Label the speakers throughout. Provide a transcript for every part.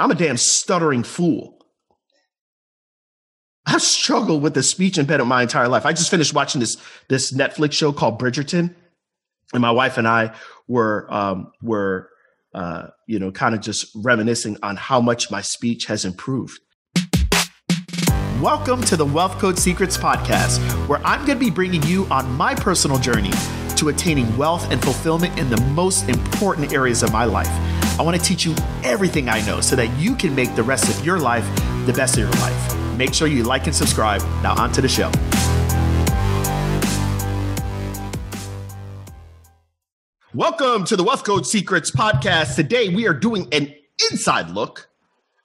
Speaker 1: I'm a damn stuttering fool. I've struggled with the speech impediment my entire life. I just finished watching this this Netflix show called Bridgerton, and my wife and I were um, were uh, you know kind of just reminiscing on how much my speech has improved.
Speaker 2: Welcome to the Wealth Code Secrets podcast, where I'm going to be bringing you on my personal journey to attaining wealth and fulfillment in the most important areas of my life. I want to teach you everything I know so that you can make the rest of your life the best of your life. Make sure you like and subscribe. Now, on to the show.
Speaker 1: Welcome to the Wealth Code Secrets podcast. Today, we are doing an inside look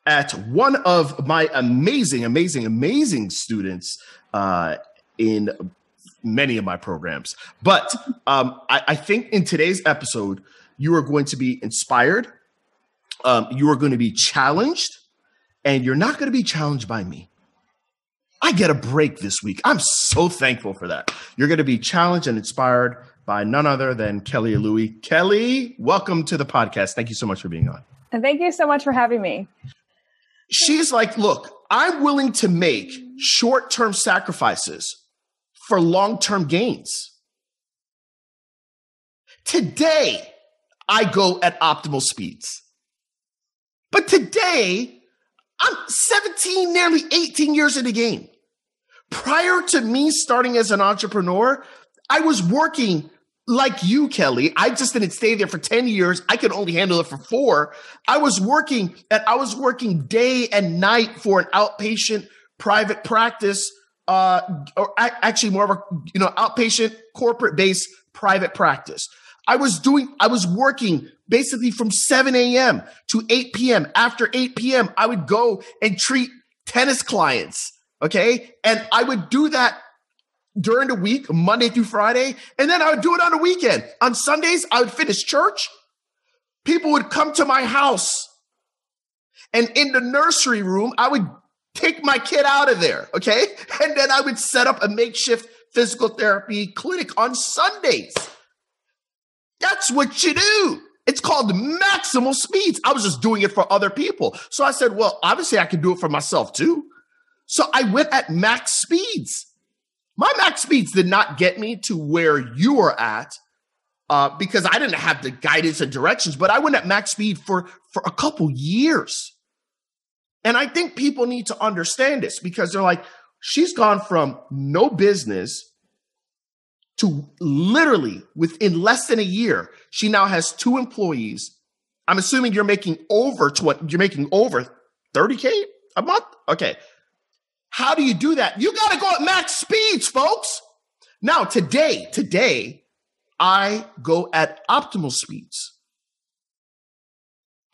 Speaker 1: at one of my amazing, amazing, amazing students uh, in many of my programs. But um, I, I, think in today's episode, you are going to be inspired, um, you are going to be challenged, and you're not going to be challenged by me. I get a break this week. I'm so thankful for that. You're going to be challenged and inspired by none other than Kelly Louie. Kelly, welcome to the podcast. Thank you so much for being on.
Speaker 3: And thank you so much for having me.
Speaker 1: She's like, look, I'm willing to make short term sacrifices for long term gains. Today, I go at optimal speeds. But today, I'm 17, nearly 18 years in the game. Prior to me starting as an entrepreneur, I was working like you, Kelly. I just didn't stay there for 10 years. I could only handle it for four. I was working and I was working day and night for an outpatient private practice, uh, or actually more of a, you know, outpatient corporate based private practice. I was doing, I was working basically from 7 a.m. to 8 p.m. After 8 p.m., I would go and treat tennis clients Okay. And I would do that during the week, Monday through Friday. And then I would do it on the weekend. On Sundays, I would finish church. People would come to my house. And in the nursery room, I would take my kid out of there. Okay. And then I would set up a makeshift physical therapy clinic on Sundays. That's what you do. It's called maximal speeds. I was just doing it for other people. So I said, well, obviously I can do it for myself too. So I went at max speeds. My max speeds did not get me to where you are at uh, because I didn't have the guidance and directions, but I went at max speed for, for a couple years. And I think people need to understand this because they're like, she's gone from no business to literally within less than a year, she now has two employees. I'm assuming you're making over what you're making over 30K a month. Okay. How do you do that? You got to go at max speeds, folks. Now, today, today, I go at optimal speeds.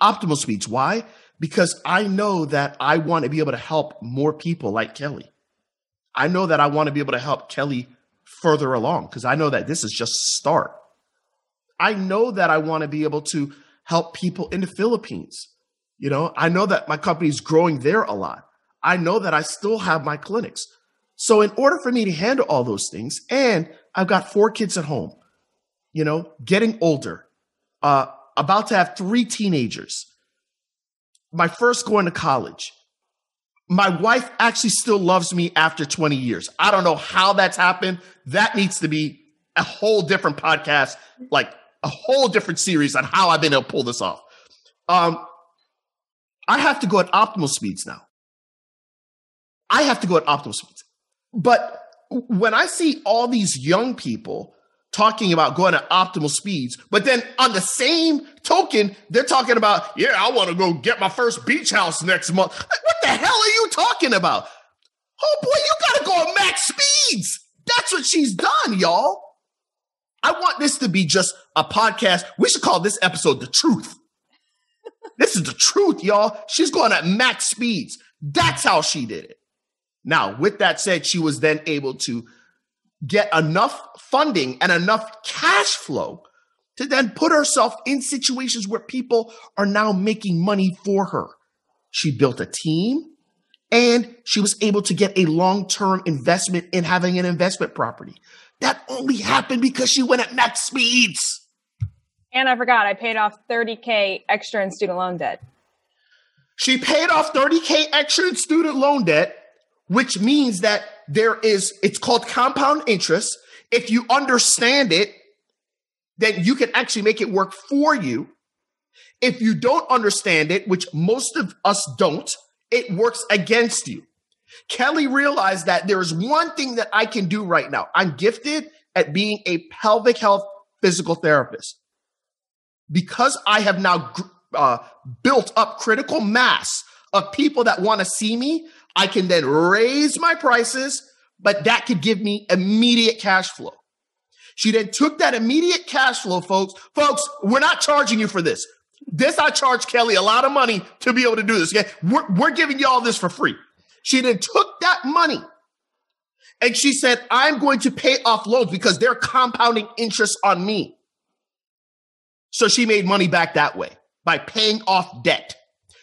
Speaker 1: Optimal speeds. Why? Because I know that I want to be able to help more people like Kelly. I know that I want to be able to help Kelly further along because I know that this is just start. I know that I want to be able to help people in the Philippines. You know, I know that my company is growing there a lot. I know that I still have my clinics. So in order for me to handle all those things, and I've got four kids at home, you know, getting older, uh, about to have three teenagers, my first going to college. My wife actually still loves me after 20 years. I don't know how that's happened. That needs to be a whole different podcast, like a whole different series on how I've been able to pull this off. Um, I have to go at optimal speeds now. I have to go at optimal speeds. But when I see all these young people talking about going at optimal speeds, but then on the same token, they're talking about, yeah, I want to go get my first beach house next month. Like, what the hell are you talking about? Oh boy, you got to go at max speeds. That's what she's done, y'all. I want this to be just a podcast. We should call this episode The Truth. this is the truth, y'all. She's going at max speeds. That's how she did it. Now, with that said, she was then able to get enough funding and enough cash flow to then put herself in situations where people are now making money for her. She built a team and she was able to get a long term investment in having an investment property. That only happened because she went at max speeds.
Speaker 3: And I forgot, I paid off 30K extra in student loan debt.
Speaker 1: She paid off 30K extra in student loan debt, which means that there is, it's called compound interest. If you understand it, then you can actually make it work for you. If you don't understand it, which most of us don't, it works against you. Kelly realized that there is one thing that I can do right now. I'm gifted at being a pelvic health physical therapist. Because I have now uh, built up critical mass of people that want to see me, I can then raise my prices, but that could give me immediate cash flow. She then took that immediate cash flow, folks. Folks, we're not charging you for this. This I charge Kelly a lot of money to be able to do this. Okay, we're, we're giving you all this for free. She then took that money and she said, I'm going to pay off loans because they're compounding interest on me. So she made money back that way by paying off debt.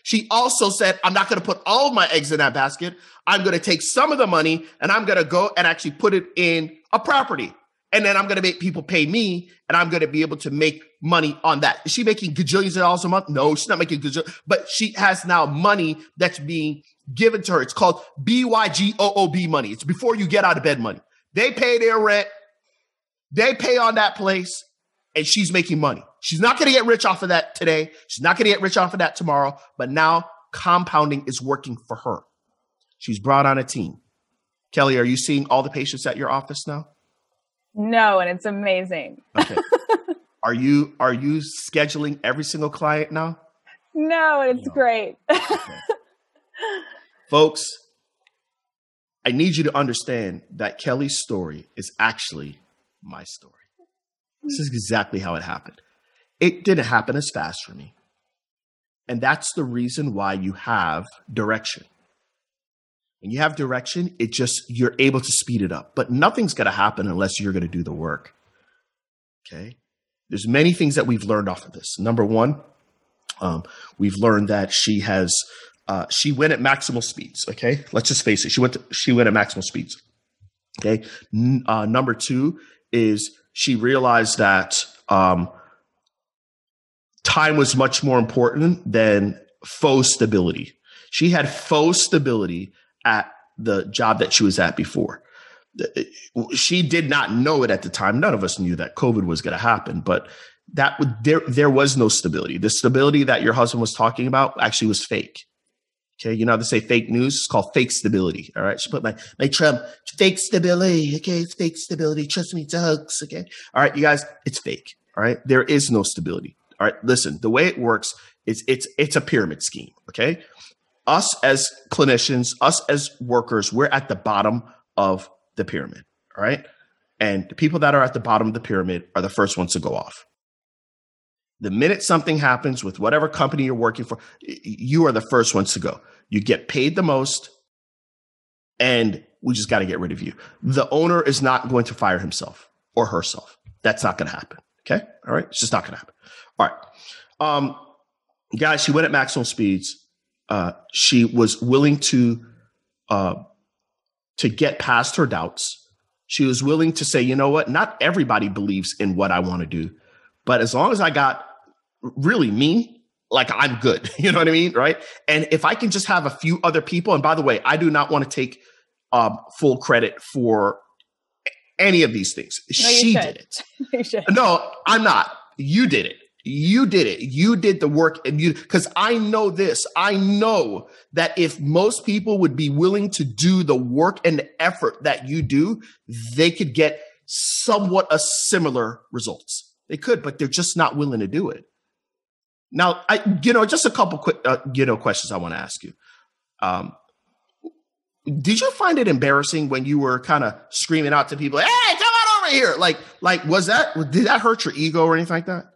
Speaker 1: She also said, I'm not going to put all of my eggs in that basket. I'm going to take some of the money and I'm going to go and actually put it in a property. And then I'm going to make people pay me and I'm going to be able to make money on that. Is she making gajillions of dollars a month? No, she's not making gajillions, but she has now money that's being given to her. It's called BYGOOB money. It's before you get out of bed money. They pay their rent. They pay on that place and she's making money. She's not going to get rich off of that today. She's not going to get rich off of that tomorrow, but now compounding is working for her. She's brought on a team. Kelly, are you seeing all the patients at your office now?
Speaker 3: No, and it's amazing. Okay.
Speaker 1: are you are you scheduling every single client now?
Speaker 3: No, it's no. great. okay.
Speaker 1: Folks, I need you to understand that Kelly's story is actually my story. This is exactly how it happened. It didn't happen as fast for me. And that's the reason why you have direction. When you have direction, it just, you're able to speed it up. But nothing's going to happen unless you're going to do the work. Okay. There's many things that we've learned off of this. Number one, um, we've learned that she has uh, she went at maximal speeds. Okay, let's just face it. She went to, she went at maximal speeds. Okay. N- uh, number two is she realized that um, time was much more important than faux stability. She had faux stability at the job that she was at before. She did not know it at the time. None of us knew that COVID was going to happen, but that would, there there was no stability. The stability that your husband was talking about actually was fake. Okay, you know how to say fake news? It's called fake stability. All right. She put my my Trump fake stability. Okay, it's fake stability. Trust me, it's a hoax. Okay. All right, you guys, it's fake. All right. There is no stability. All right. Listen, the way it works is it's it's a pyramid scheme. Okay. Us as clinicians, us as workers, we're at the bottom of the pyramid. All right. And the people that are at the bottom of the pyramid are the first ones to go off. The minute something happens with whatever company you're working for, you are the first ones to go. You get paid the most, and we just got to get rid of you. The owner is not going to fire himself or herself. That's not going to happen. Okay. All right. It's just not going to happen. All right. Um, guys, she went at maximum speeds. Uh, she was willing to uh, to get past her doubts. She was willing to say, you know what? Not everybody believes in what I want to do, but as long as I got really me, like I'm good. You know what I mean? Right. And if I can just have a few other people, and by the way, I do not want to take um, full credit for any of these things. No, she did it. no, I'm not. You did it. You did it. You did the work and you, cause I know this. I know that if most people would be willing to do the work and the effort that you do, they could get somewhat a similar results. They could, but they're just not willing to do it. Now, I, you know, just a couple quick, uh, you know, questions I want to ask you. Um, did you find it embarrassing when you were kind of screaming out to people, "Hey, come on over here"? Like, like was that did that hurt your ego or anything like that?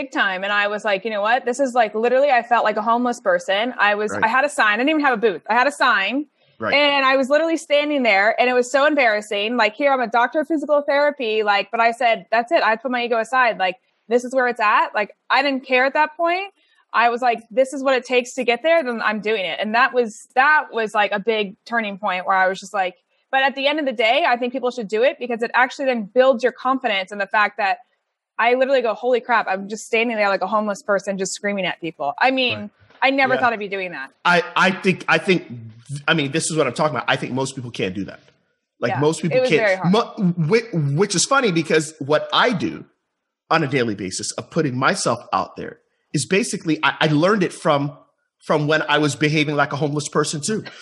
Speaker 3: Big time. And I was like, you know what? This is like literally. I felt like a homeless person. I was. Right. I had a sign. I didn't even have a booth. I had a sign. Right. And I was literally standing there and it was so embarrassing. Like, here, I'm a doctor of physical therapy. Like, but I said, that's it. I put my ego aside. Like, this is where it's at. Like I didn't care at that point. I was like, this is what it takes to get there, then I'm doing it. And that was that was like a big turning point where I was just like, but at the end of the day, I think people should do it because it actually then builds your confidence in the fact that I literally go, holy crap, I'm just standing there like a homeless person just screaming at people. I mean, right. I never yeah. thought I'd be doing that.
Speaker 1: I, I think, I think, I mean, this is what I'm talking about. I think most people can't do that. Like yeah, most people can't, mo- which is funny because what I do on a daily basis of putting myself out there is basically, I, I learned it from, from when I was behaving like a homeless person too.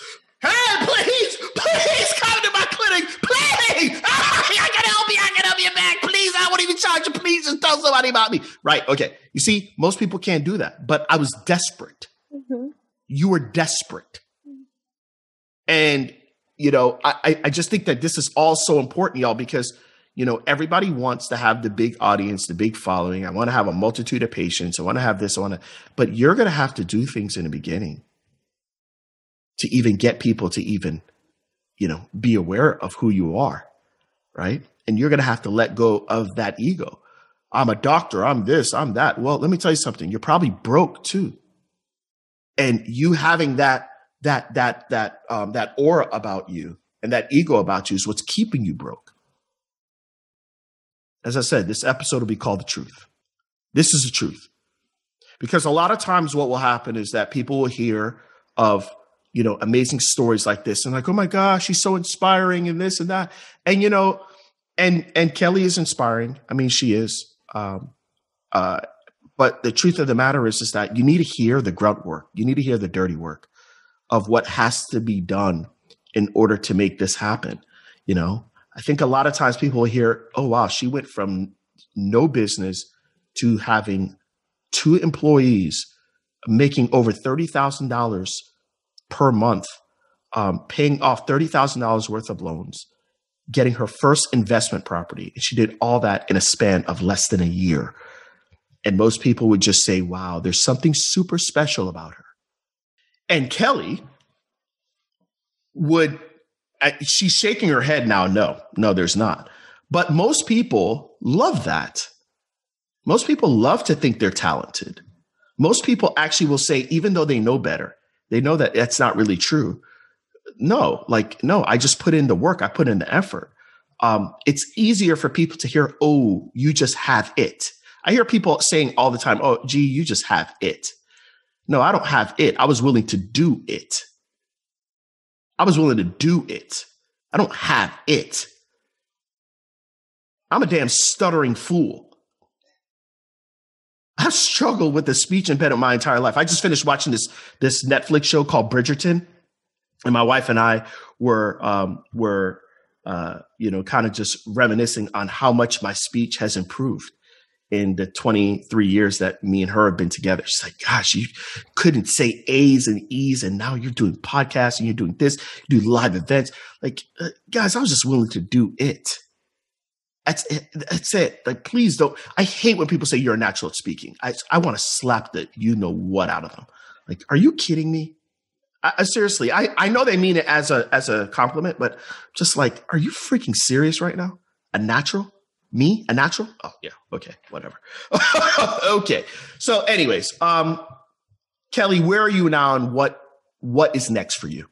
Speaker 1: Hey, please, please come to my clinic, please. I can help you. I can help you back. Please, won't even charge you. Please just tell somebody about me. Right. Okay. You see, most people can't do that, but I was desperate. Mm-hmm. You were desperate. And, you know, I, I just think that this is all so important, y'all, because, you know, everybody wants to have the big audience, the big following. I want to have a multitude of patients. I want to have this. I want to, but you're going to have to do things in the beginning to even get people to even, you know, be aware of who you are. Right. And you're going to have to let go of that ego. I'm a doctor. I'm this, I'm that. Well, let me tell you something. You're probably broke too. And you having that, that, that, that, um, that aura about you and that ego about you is what's keeping you broke. As I said, this episode will be called The Truth. This is the truth. Because a lot of times what will happen is that people will hear of you know, amazing stories like this and like, oh my gosh, she's so inspiring and this and that. And, you know, and, and Kelly is inspiring. I mean, she is. Um, uh, but the truth of the matter is, is that you need to hear the grunt work. You need to hear the dirty work of what has to be done in order to make this happen. You know, I think a lot of times people hear, oh, wow, she went from no business to having two employees making over $30,000 per month, um, paying off $30,000 worth of loans, getting her first investment property. And she did all that in a span of less than a year. And most people would just say, wow, there's something super special about her. And Kelly would, she's shaking her head now. No, no, there's not. But most people love that. Most people love to think they're talented. Most people actually will say, even though they know better, they know that that's not really true. No, like, no, I just put in the work, I put in the effort. Um, it's easier for people to hear, oh, you just have it. I hear people saying all the time, oh, gee, you just have it. No, I don't have it. I was willing to do it. I was willing to do it. I don't have it. I'm a damn stuttering fool. I've struggled with the speech impediment my entire life. I just finished watching this this Netflix show called Bridgerton, and my wife and I were um, were uh, you know kind of just reminiscing on how much my speech has improved in the 23 years that me and her have been together. She's like, gosh, you couldn't say A's and E's, and now you're doing podcasts and you're doing this, you do live events. Like, uh, guys, I was just willing to do it. That's it. That's it. Like, please don't. I hate when people say you're a natural at speaking. I, I want to slap the you know what out of them. Like, are you kidding me? I, seriously, I, I know they mean it as a as a compliment, but just like, are you freaking serious right now? A natural? Me? A natural? Oh yeah. Okay. Whatever. okay. So, anyways, um, Kelly, where are you now, and what what is next for you?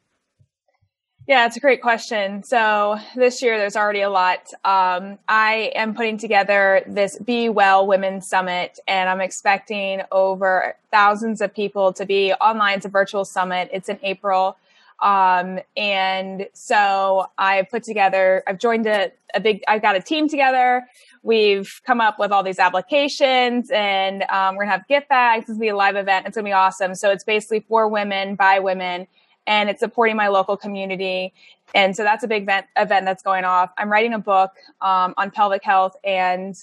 Speaker 3: Yeah, it's a great question. So this year, there's already a lot. Um, I am putting together this Be Well Women's Summit, and I'm expecting over thousands of people to be online. It's a virtual summit. It's in April. Um, and so I've put together, I've joined a, a big, I've got a team together. We've come up with all these applications and um, we're going to have gift bags. It's going to be a live event. It's going to be awesome. So it's basically for women, by women and it's supporting my local community. And so that's a big event, event that's going off. I'm writing a book um, on pelvic health and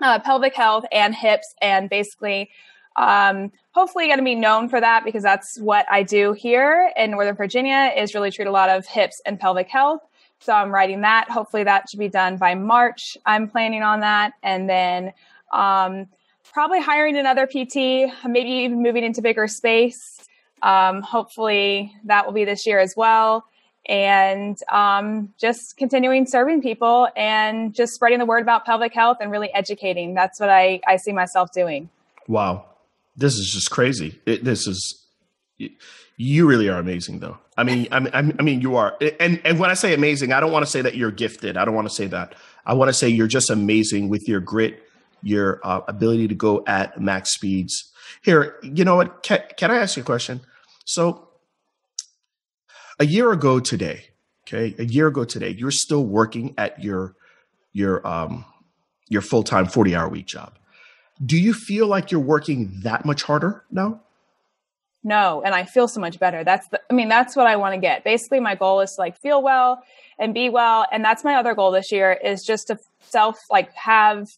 Speaker 3: uh, pelvic health and hips, and basically, um, hopefully, going to be known for that because that's what I do here in Northern Virginia is really treat a lot of hips and pelvic health. So I'm writing that. Hopefully, that should be done by March. I'm planning on that, and then. Um, probably hiring another PT, maybe even moving into bigger space um, hopefully that will be this year as well. And um, just continuing serving people and just spreading the word about pelvic health and really educating. That's what I, I see myself doing.
Speaker 1: Wow. This is just crazy. It, this is, you really are amazing though. I mean, I mean, I mean, you are. And, and when I say amazing, I don't want to say that you're gifted. I don't want to say that. I want to say you're just amazing with your grit, your uh, ability to go at max speeds, Here, you know what? Can, can I ask you a question? So, a year ago today, okay, a year ago today, you're still working at your your um your full time forty hour week job. Do you feel like you're working that much harder now?
Speaker 3: No, and I feel so much better. That's the, I mean, that's what I want to get. Basically, my goal is to like feel well and be well, and that's my other goal this year is just to self like have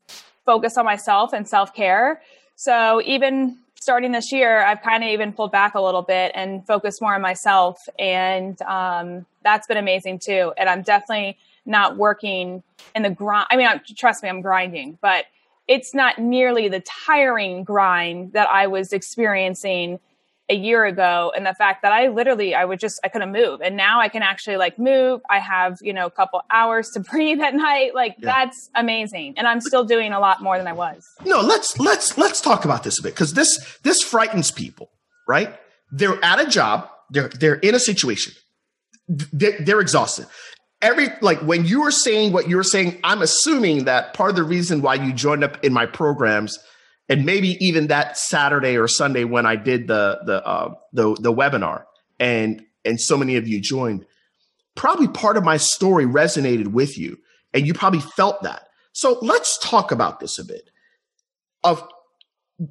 Speaker 3: focus on myself and self care. So even starting this year, I've kind of even pulled back a little bit and focused more on myself. And um, that's been amazing too. And I'm definitely not working in the grind. I mean, trust me, I'm grinding, but it's not nearly the tiring grind that I was experiencing a year ago and the fact that I literally I would just I couldn't move and now I can actually like move I have you know a couple hours to breathe at night like yeah. that's amazing and I'm still doing a lot more than I was.
Speaker 1: No, let's let's let's talk about this a bit cuz this this frightens people, right? They're at a job, they're they're in a situation. They're, they're exhausted. Every like when you were saying what you were saying, I'm assuming that part of the reason why you joined up in my programs and maybe even that Saturday or Sunday when I did the the uh, the the webinar and and so many of you joined, probably part of my story resonated with you and you probably felt that. So let's talk about this a bit of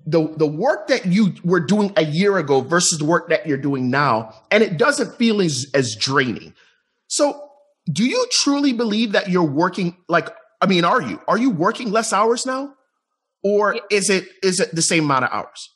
Speaker 1: the the work that you were doing a year ago versus the work that you're doing now and it doesn't feel as as draining. So do you truly believe that you're working like I mean are you are you working less hours now? Or is it is it the same amount of hours?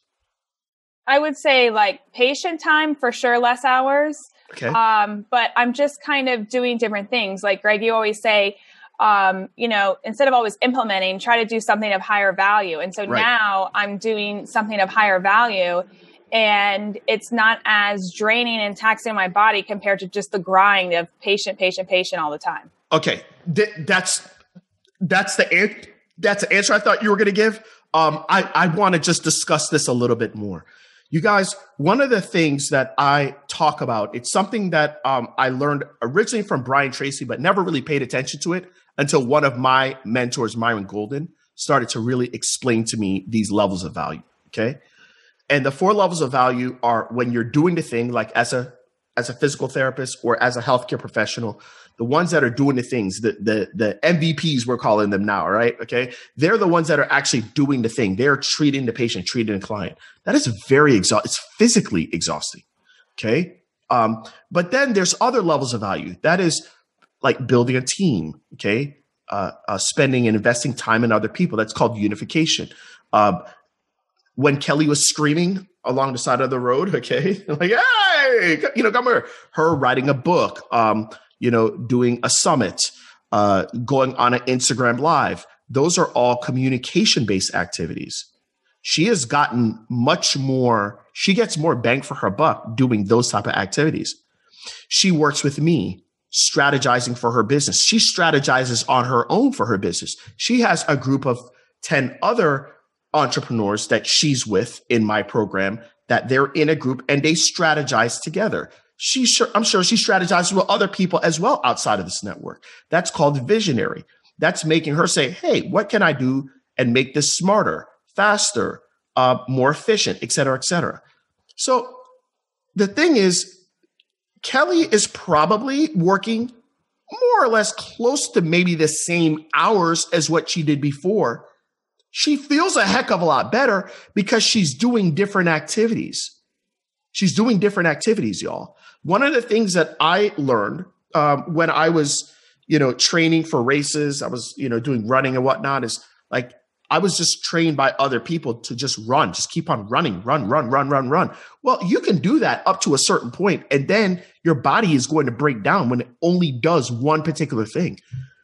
Speaker 3: I would say like patient time for sure, less hours. Okay. Um, but I'm just kind of doing different things. Like Greg, you always say, um, you know, instead of always implementing, try to do something of higher value. And so right. now I'm doing something of higher value and it's not as draining and taxing my body compared to just the grind of patient, patient, patient all the time.
Speaker 1: Okay. Th- that's, that's the that's the answer I thought you were going to give. Um, I, I want to just discuss this a little bit more. You guys, one of the things that I talk about, it's something that um, I learned originally from Brian Tracy, but never really paid attention to it until one of my mentors, Myron Golden, started to really explain to me these levels of value. Okay. And the four levels of value are when you're doing the thing, like as a as a physical therapist or as a healthcare professional, the ones that are doing the things, the the the MVPs we're calling them now, right? Okay, they're the ones that are actually doing the thing. They're treating the patient, treating the client. That is very exhausting. It's physically exhausting. Okay, um, but then there's other levels of value. That is like building a team. Okay, uh, uh, spending and investing time in other people. That's called unification. Uh, when Kelly was screaming along the side of the road, okay, like hey, you know, come here. Her writing a book. Um, you know, doing a summit, uh, going on an Instagram live. Those are all communication based activities. She has gotten much more, she gets more bang for her buck doing those type of activities. She works with me strategizing for her business. She strategizes on her own for her business. She has a group of 10 other entrepreneurs that she's with in my program that they're in a group and they strategize together she sure, I'm sure she strategizes with other people as well outside of this network. That's called visionary. That's making her say, Hey, what can I do and make this smarter, faster, uh, more efficient, et cetera, et cetera. So the thing is, Kelly is probably working more or less close to maybe the same hours as what she did before. She feels a heck of a lot better because she's doing different activities. She's doing different activities, y'all. One of the things that I learned um, when I was, you know, training for races, I was, you know, doing running and whatnot is like I was just trained by other people to just run, just keep on running, run, run, run, run, run. Well, you can do that up to a certain point, and then your body is going to break down when it only does one particular thing.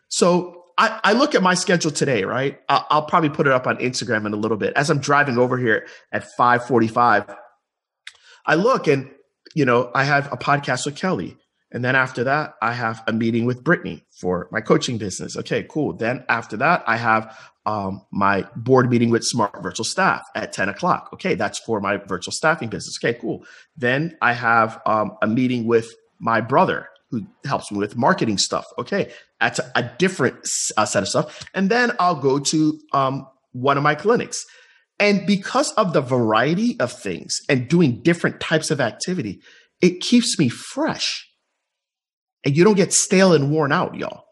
Speaker 1: So I, I look at my schedule today, right? I'll, I'll, probably put it up on Instagram in a little bit. As I'm driving over here at 5:45, I look and you know, I have a podcast with Kelly. And then after that, I have a meeting with Brittany for my coaching business. Okay, cool. Then after that, I have um, my board meeting with Smart Virtual Staff at 10 o'clock. Okay, that's for my virtual staffing business. Okay, cool. Then I have um, a meeting with my brother who helps me with marketing stuff. Okay, that's a, a different uh, set of stuff. And then I'll go to um, one of my clinics. And because of the variety of things and doing different types of activity, it keeps me fresh. And you don't get stale and worn out, y'all.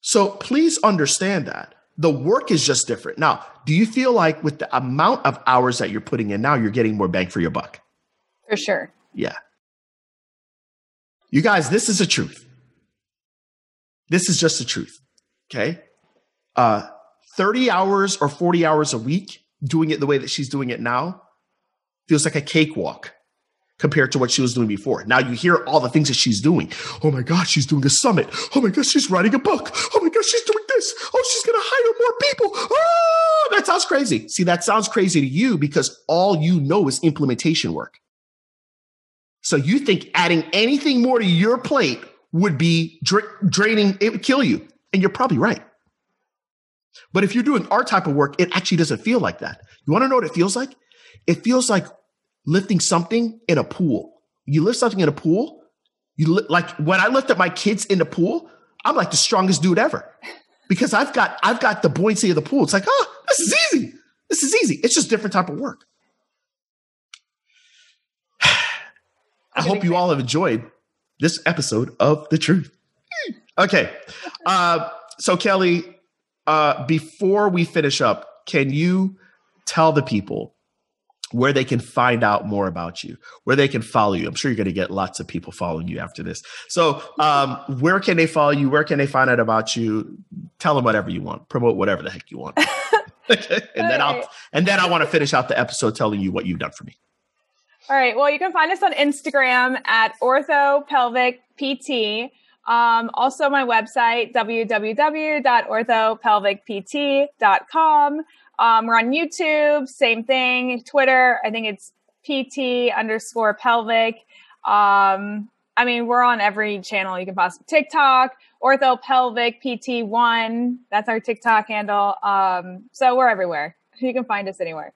Speaker 1: So please understand that. The work is just different. Now, do you feel like with the amount of hours that you're putting in now, you're getting more bang for your buck?
Speaker 3: For sure.
Speaker 1: Yeah. You guys, this is the truth. This is just the truth. Okay. Uh, 30 hours or 40 hours a week doing it the way that she's doing it now feels like a cakewalk compared to what she was doing before. Now you hear all the things that she's doing. Oh my God, she's doing a summit. Oh my God, she's writing a book. Oh my God, she's doing this. Oh, she's going to hire more people. Oh, that sounds crazy. See, that sounds crazy to you because all you know is implementation work. So you think adding anything more to your plate would be dra- draining, it would kill you. And you're probably right. But if you're doing our type of work, it actually doesn't feel like that. You want to know what it feels like? It feels like lifting something in a pool. You lift something in a pool, you li- like when I lift up my kids in the pool, I'm like the strongest dude ever because I've got I've got the buoyancy of the pool. It's like, oh, this is easy. This is easy. It's just different type of work. I hope you all have enjoyed this episode of The Truth. Okay. Uh, so, Kelly, uh, before we finish up, can you tell the people where they can find out more about you, where they can follow you? I'm sure you're going to get lots of people following you after this. So, um, where can they follow you? Where can they find out about you? Tell them whatever you want. Promote whatever the heck you want. and then I'll and then I want to finish out the episode telling you what you've done for me.
Speaker 3: All right. Well, you can find us on Instagram at orthopelvicpt. Um, also, my website, www.orthopelvicpt.com. Um, we're on YouTube, same thing. Twitter, I think it's PT underscore pelvic. Um, I mean, we're on every channel you can possibly TikTok, ortho pelvic PT1. That's our TikTok handle. Um, so we're everywhere. You can find us anywhere.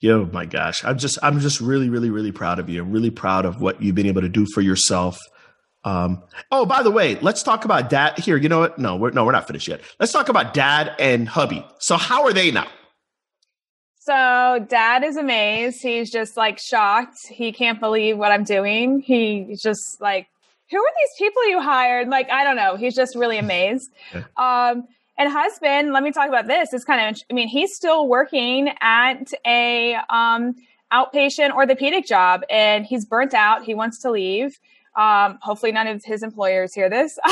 Speaker 1: Yo, my gosh. I'm just, I'm just really, really, really proud of you. I'm really proud of what you've been able to do for yourself. Um, oh, by the way, let's talk about dad here. You know what? No, we're, no, we're not finished yet. Let's talk about dad and hubby. So how are they now?
Speaker 3: So dad is amazed. He's just like shocked. He can't believe what I'm doing. He's just like, who are these people you hired? Like, I don't know. He's just really amazed. Um, and husband, let me talk about this. It's kind of, I mean, he's still working at a um, outpatient orthopedic job, and he's burnt out. He wants to leave. Um, hopefully, none of his employers hear this.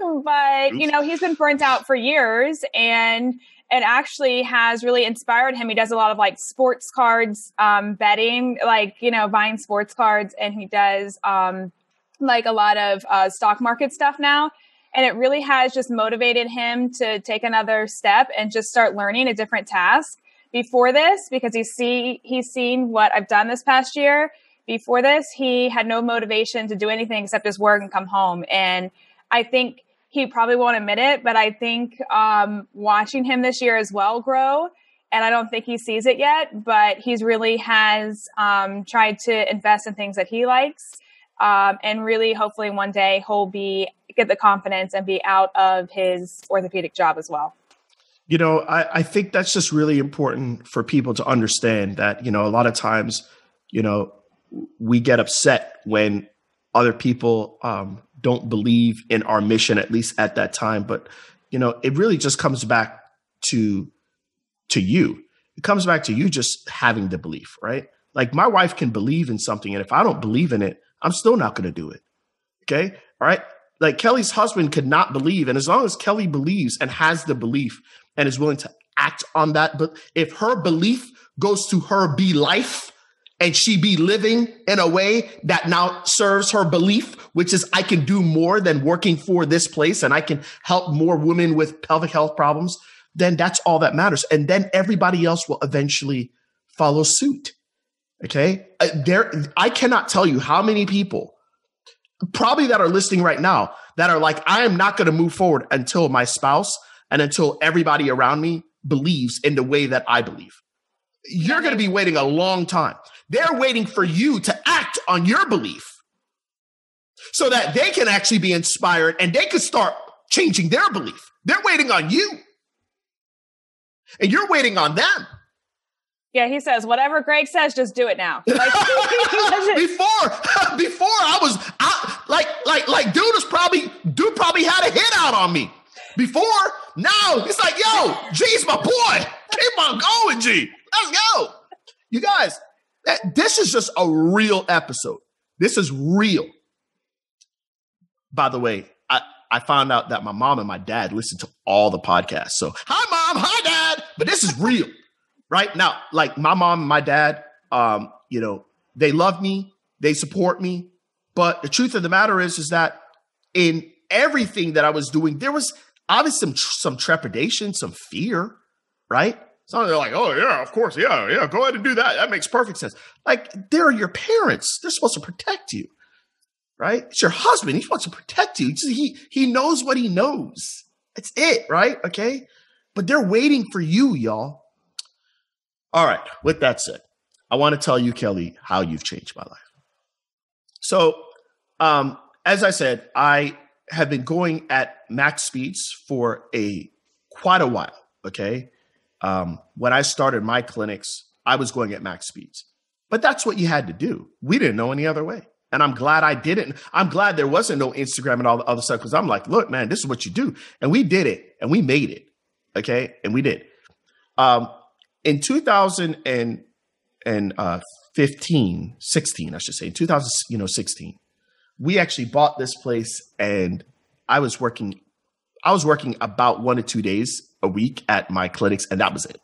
Speaker 3: Um, but you know, he's been burnt out for years, and it actually has really inspired him. He does a lot of like sports cards um, betting, like you know, buying sports cards, and he does um, like a lot of uh, stock market stuff now and it really has just motivated him to take another step and just start learning a different task before this because he's see he's seen what I've done this past year. Before this, he had no motivation to do anything except just work and come home. And I think he probably won't admit it, but I think um, watching him this year as well grow, and I don't think he sees it yet, but he's really has um, tried to invest in things that he likes. Um, and really, hopefully, one day he'll be get the confidence and be out of his orthopedic job as well.
Speaker 1: You know, I, I think that's just really important for people to understand that, you know, a lot of times, you know, we get upset when other people um, don't believe in our mission, at least at that time. But, you know, it really just comes back to to you. It comes back to you just having the belief, right? Like my wife can believe in something, and if I don't believe in it, I'm still not going to do it. Okay. All right like Kelly's husband could not believe. And as long as Kelly believes and has the belief and is willing to act on that, but if her belief goes to her be life and she be living in a way that now serves her belief, which is I can do more than working for this place and I can help more women with pelvic health problems, then that's all that matters. And then everybody else will eventually follow suit. Okay. Uh, there, I cannot tell you how many people probably that are listening right now that are like, I am not going to move forward until my spouse and until everybody around me believes in the way that I believe. You're going to be waiting a long time. They're waiting for you to act on your belief so that they can actually be inspired and they can start changing their belief. They're waiting on you. And you're waiting on them.
Speaker 3: Yeah, he says, whatever Greg says, just do it now.
Speaker 1: Like, before, before I was I, like, like, like, dude was probably, dude probably had a hit out on me. Before, now it's like, yo, G's my boy. Keep on going, G. Let's go. You guys, this is just a real episode. This is real. By the way, I, I found out that my mom and my dad listen to all the podcasts. So, hi, mom. Hi, dad. But this is real, right? Now, like my mom and my dad, um, you know, they love me, they support me. But the truth of the matter is, is that in everything that I was doing, there was obviously some, some trepidation, some fear, right? So they're like, oh, yeah, of course. Yeah, yeah, go ahead and do that. That makes perfect sense. Like, they're your parents. They're supposed to protect you, right? It's your husband. He's supposed to protect you. He, he knows what he knows. That's it, right? Okay. But they're waiting for you, y'all. All right. With that said, I want to tell you, Kelly, how you've changed my life. So, um, as I said, I have been going at max speeds for a quite a while. Okay. Um, when I started my clinics, I was going at max speeds, but that's what you had to do. We didn't know any other way. And I'm glad I didn't. I'm glad there wasn't no Instagram and all the other stuff because I'm like, look, man, this is what you do. And we did it and we made it. Okay. And we did. Um, in 2015, uh, 16, I should say, in 2000, you know, 16, we actually bought this place and I was working, I was working about one to two days a week at my clinics, and that was it.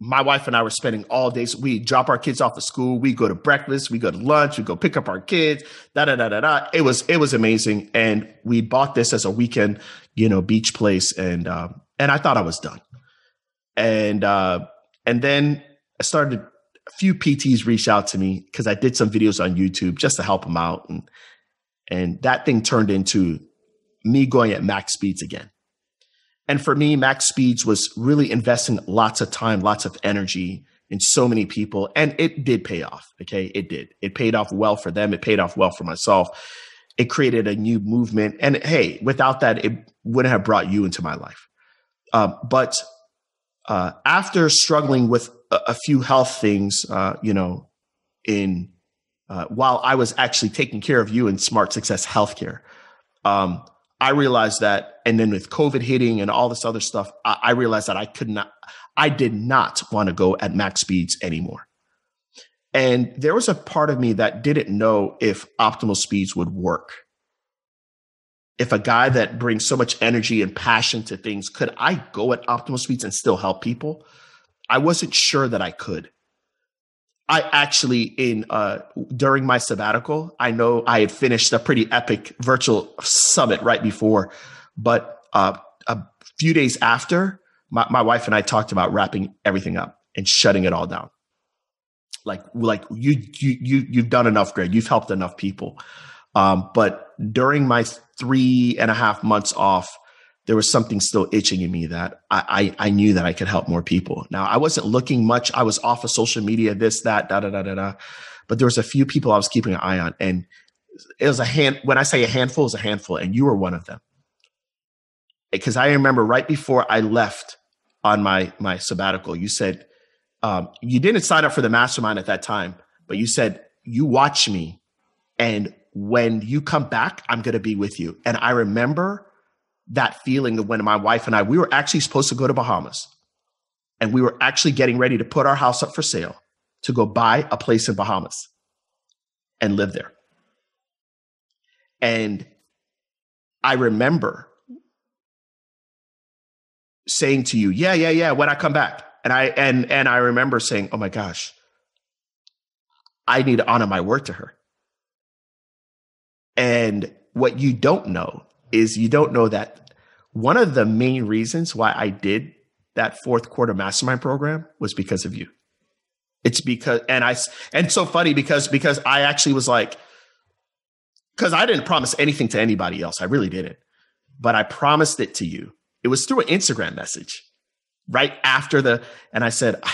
Speaker 1: My wife and I were spending all days. We drop our kids off at school. We go to breakfast. We go to lunch. We go pick up our kids. Da da da da da. It was it was amazing, and we bought this as a weekend, you know, beach place, and uh, and I thought I was done, and uh, and then I started. A few PTs reached out to me because I did some videos on YouTube just to help them out, and and that thing turned into me going at max speeds again. And for me, Max Speeds was really investing lots of time, lots of energy in so many people. And it did pay off. Okay. It did. It paid off well for them. It paid off well for myself. It created a new movement. And hey, without that, it wouldn't have brought you into my life. Um, but uh, after struggling with a, a few health things, uh, you know, in uh, while I was actually taking care of you in Smart Success Healthcare, um, I realized that, and then with COVID hitting and all this other stuff, I, I realized that I could not, I did not want to go at max speeds anymore. And there was a part of me that didn't know if optimal speeds would work. If a guy that brings so much energy and passion to things, could I go at optimal speeds and still help people? I wasn't sure that I could. I actually in uh, during my sabbatical, I know I had finished a pretty epic virtual summit right before, but uh, a few days after, my, my wife and I talked about wrapping everything up and shutting it all down. Like like you you you you've done enough, Greg. You've helped enough people. Um, but during my three and a half months off, there was something still itching in me that I, I, I knew that I could help more people. Now I wasn't looking much. I was off of social media, this, that, da, da, da, da, da. But there was a few people I was keeping an eye on. And it was a hand, when I say a handful, it's a handful. And you were one of them. Because I remember right before I left on my, my sabbatical, you said, um, you didn't sign up for the mastermind at that time, but you said, you watch me. And when you come back, I'm going to be with you. And I remember that feeling of when my wife and I, we were actually supposed to go to Bahamas and we were actually getting ready to put our house up for sale to go buy a place in Bahamas and live there. And I remember saying to you, yeah, yeah, yeah, when I come back. And I and and I remember saying, "Oh my gosh, I need to honor my word to her." And what you don't know is you don't know that one of the main reasons why I did that fourth quarter mastermind program was because of you. It's because, and I, and so funny because, because I actually was like, because I didn't promise anything to anybody else. I really didn't. But I promised it to you. It was through an Instagram message right after the, and I said, I,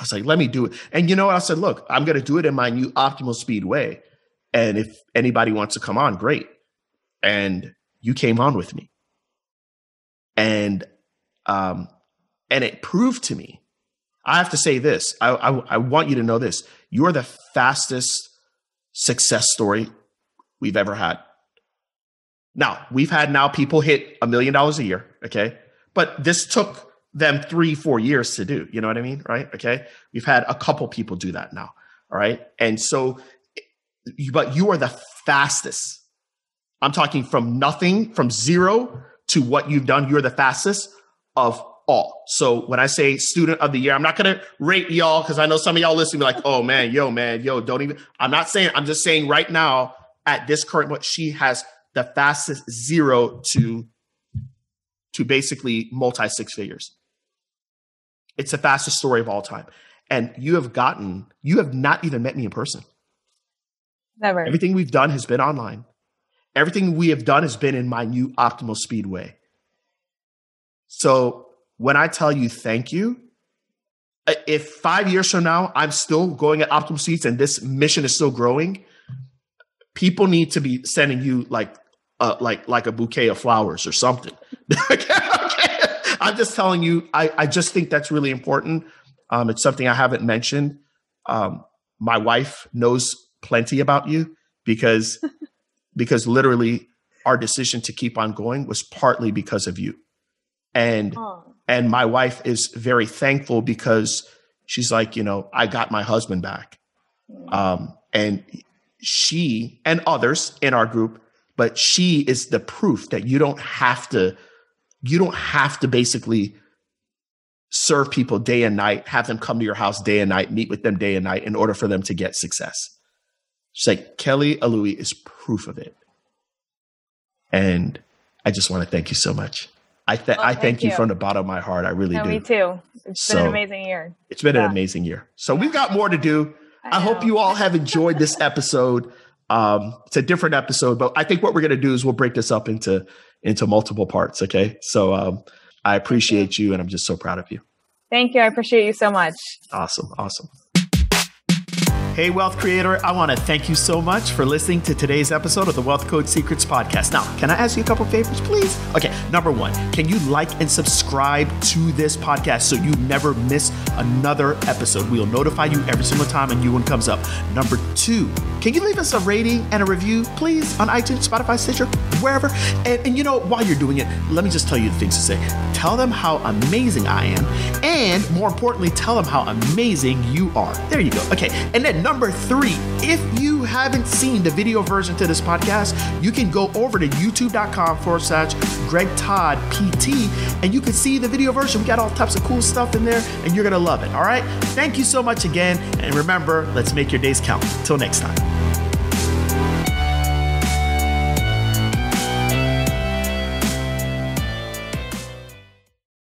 Speaker 1: was like, let me do it. And you know what? I said, look, I'm going to do it in my new optimal speed way. And if anybody wants to come on, great. And you came on with me. And um And it proved to me, I have to say this. I, I, I want you to know this. You're the fastest success story we've ever had. Now, we've had now people hit a million dollars a year. Okay. But this took them three, four years to do. You know what I mean? Right. Okay. We've had a couple people do that now. All right. And so, but you are the fastest. I'm talking from nothing, from zero to what you've done. You're the fastest of all. So when I say student of the year, I'm not going to rate y'all because I know some of y'all listening be like, oh man, yo, man, yo, don't even. I'm not saying, I'm just saying right now at this current, what she has the fastest zero to to basically multi six figures. It's the fastest story of all time. And you have gotten, you have not even met me in person.
Speaker 3: Never.
Speaker 1: Everything we've done has been online. Everything we have done has been in my new optimal speedway. So when I tell you thank you, if five years from now I'm still going at optimal speeds and this mission is still growing, people need to be sending you like uh, like like a bouquet of flowers or something. okay, I'm just telling you, I, I just think that's really important. Um, it's something I haven't mentioned. Um, my wife knows plenty about you because because literally our decision to keep on going was partly because of you. And Aww. and my wife is very thankful because she's like, you know, I got my husband back. Mm. Um, and she and others in our group, but she is the proof that you don't have to you don't have to basically serve people day and night, have them come to your house day and night, meet with them day and night in order for them to get success. She's like, Kelly Alui is proof of it. And I just want to thank you so much. I, th- well, I thank, thank you. you. from the bottom of my heart. I really do.
Speaker 3: Me too. It's so, been an amazing year.
Speaker 1: It's been yeah. an amazing year. So we've got more to do. I, I hope you all have enjoyed this episode. Um, it's a different episode, but I think what we're going to do is we'll break this up into into multiple parts. Okay, so um, I appreciate you. you, and I'm just so proud of you.
Speaker 3: Thank you. I appreciate you so much.
Speaker 1: Awesome. Awesome.
Speaker 2: Hey, wealth creator, I want to thank you so much for listening to today's episode of the Wealth Code Secrets podcast. Now, can I ask you a couple favors, please? Okay, number one, can you like and subscribe to this podcast so you never miss another episode? We'll notify you every single time a new one comes up. Number two, can you leave us a rating and a review, please, on iTunes, Spotify, Stitcher, wherever? And, and you know, while you're doing it, let me just tell you the things to say. Tell them how amazing I am, and more importantly, tell them how amazing you are. There you go. Okay, and then number three, if you haven't seen the video version to this podcast, you can go over to youtube.com forward slash Greg Todd PT and you can see the video version. We got all types of cool stuff in there and you're going to love it. All right. Thank you so much again. And remember, let's make your days count. Till next time.